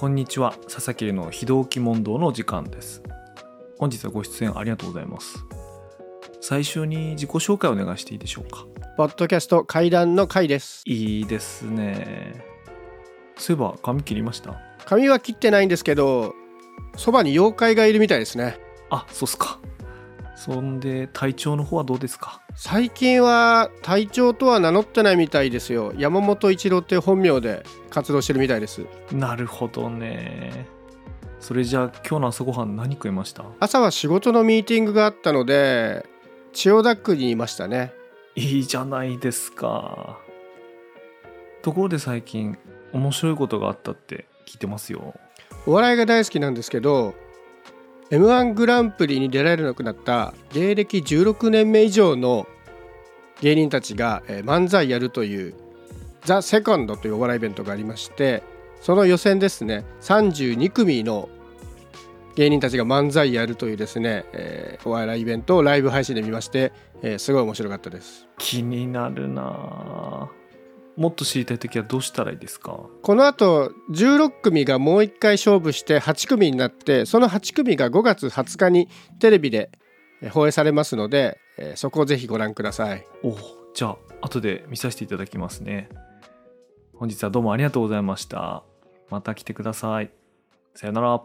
こんにちは。佐々木の非同期問答のお時間です。本日はご出演ありがとうございます。最初に自己紹介をお願いしていいでしょうか。ポッドキャスト階段の階です。いいですね。そういえば髪切りました？髪は切ってないんですけどそばに妖怪がいるみたいですね。あそうっすかそんで体調の方はどうですか？最近は隊長とは名乗ってないみたいですよ。山本一郎って本名で活動してるみたいです。なるほどね。それじゃあ今日の朝ごはん何食いました？朝は仕事のミーティングがあったので千代田区にいましたね。いいじゃないですか。ところで最近面白いことがあったって聞いてますよ。お笑いが大好きなんですけど m 1グランプリに出られなくなった芸歴16年目以上の芸人たちが漫才やるという「ザ・セカンドというお笑いイベントがありましてその予選ですね32組の芸人たちが漫才やるというですね、えーお笑いイベントをライブ配信で見まして、えーすごい面白かったです。気になるなもっと知りたい時はどうしたらいいですか？この後16組がもう一回勝負して8組になってその8組が5月20日にテレビでえー放映されますので、えーそこをぜひご覧ください。おじゃあ後で見させていただきますね。本日はどうもありがとうございました。また来てください。さよなら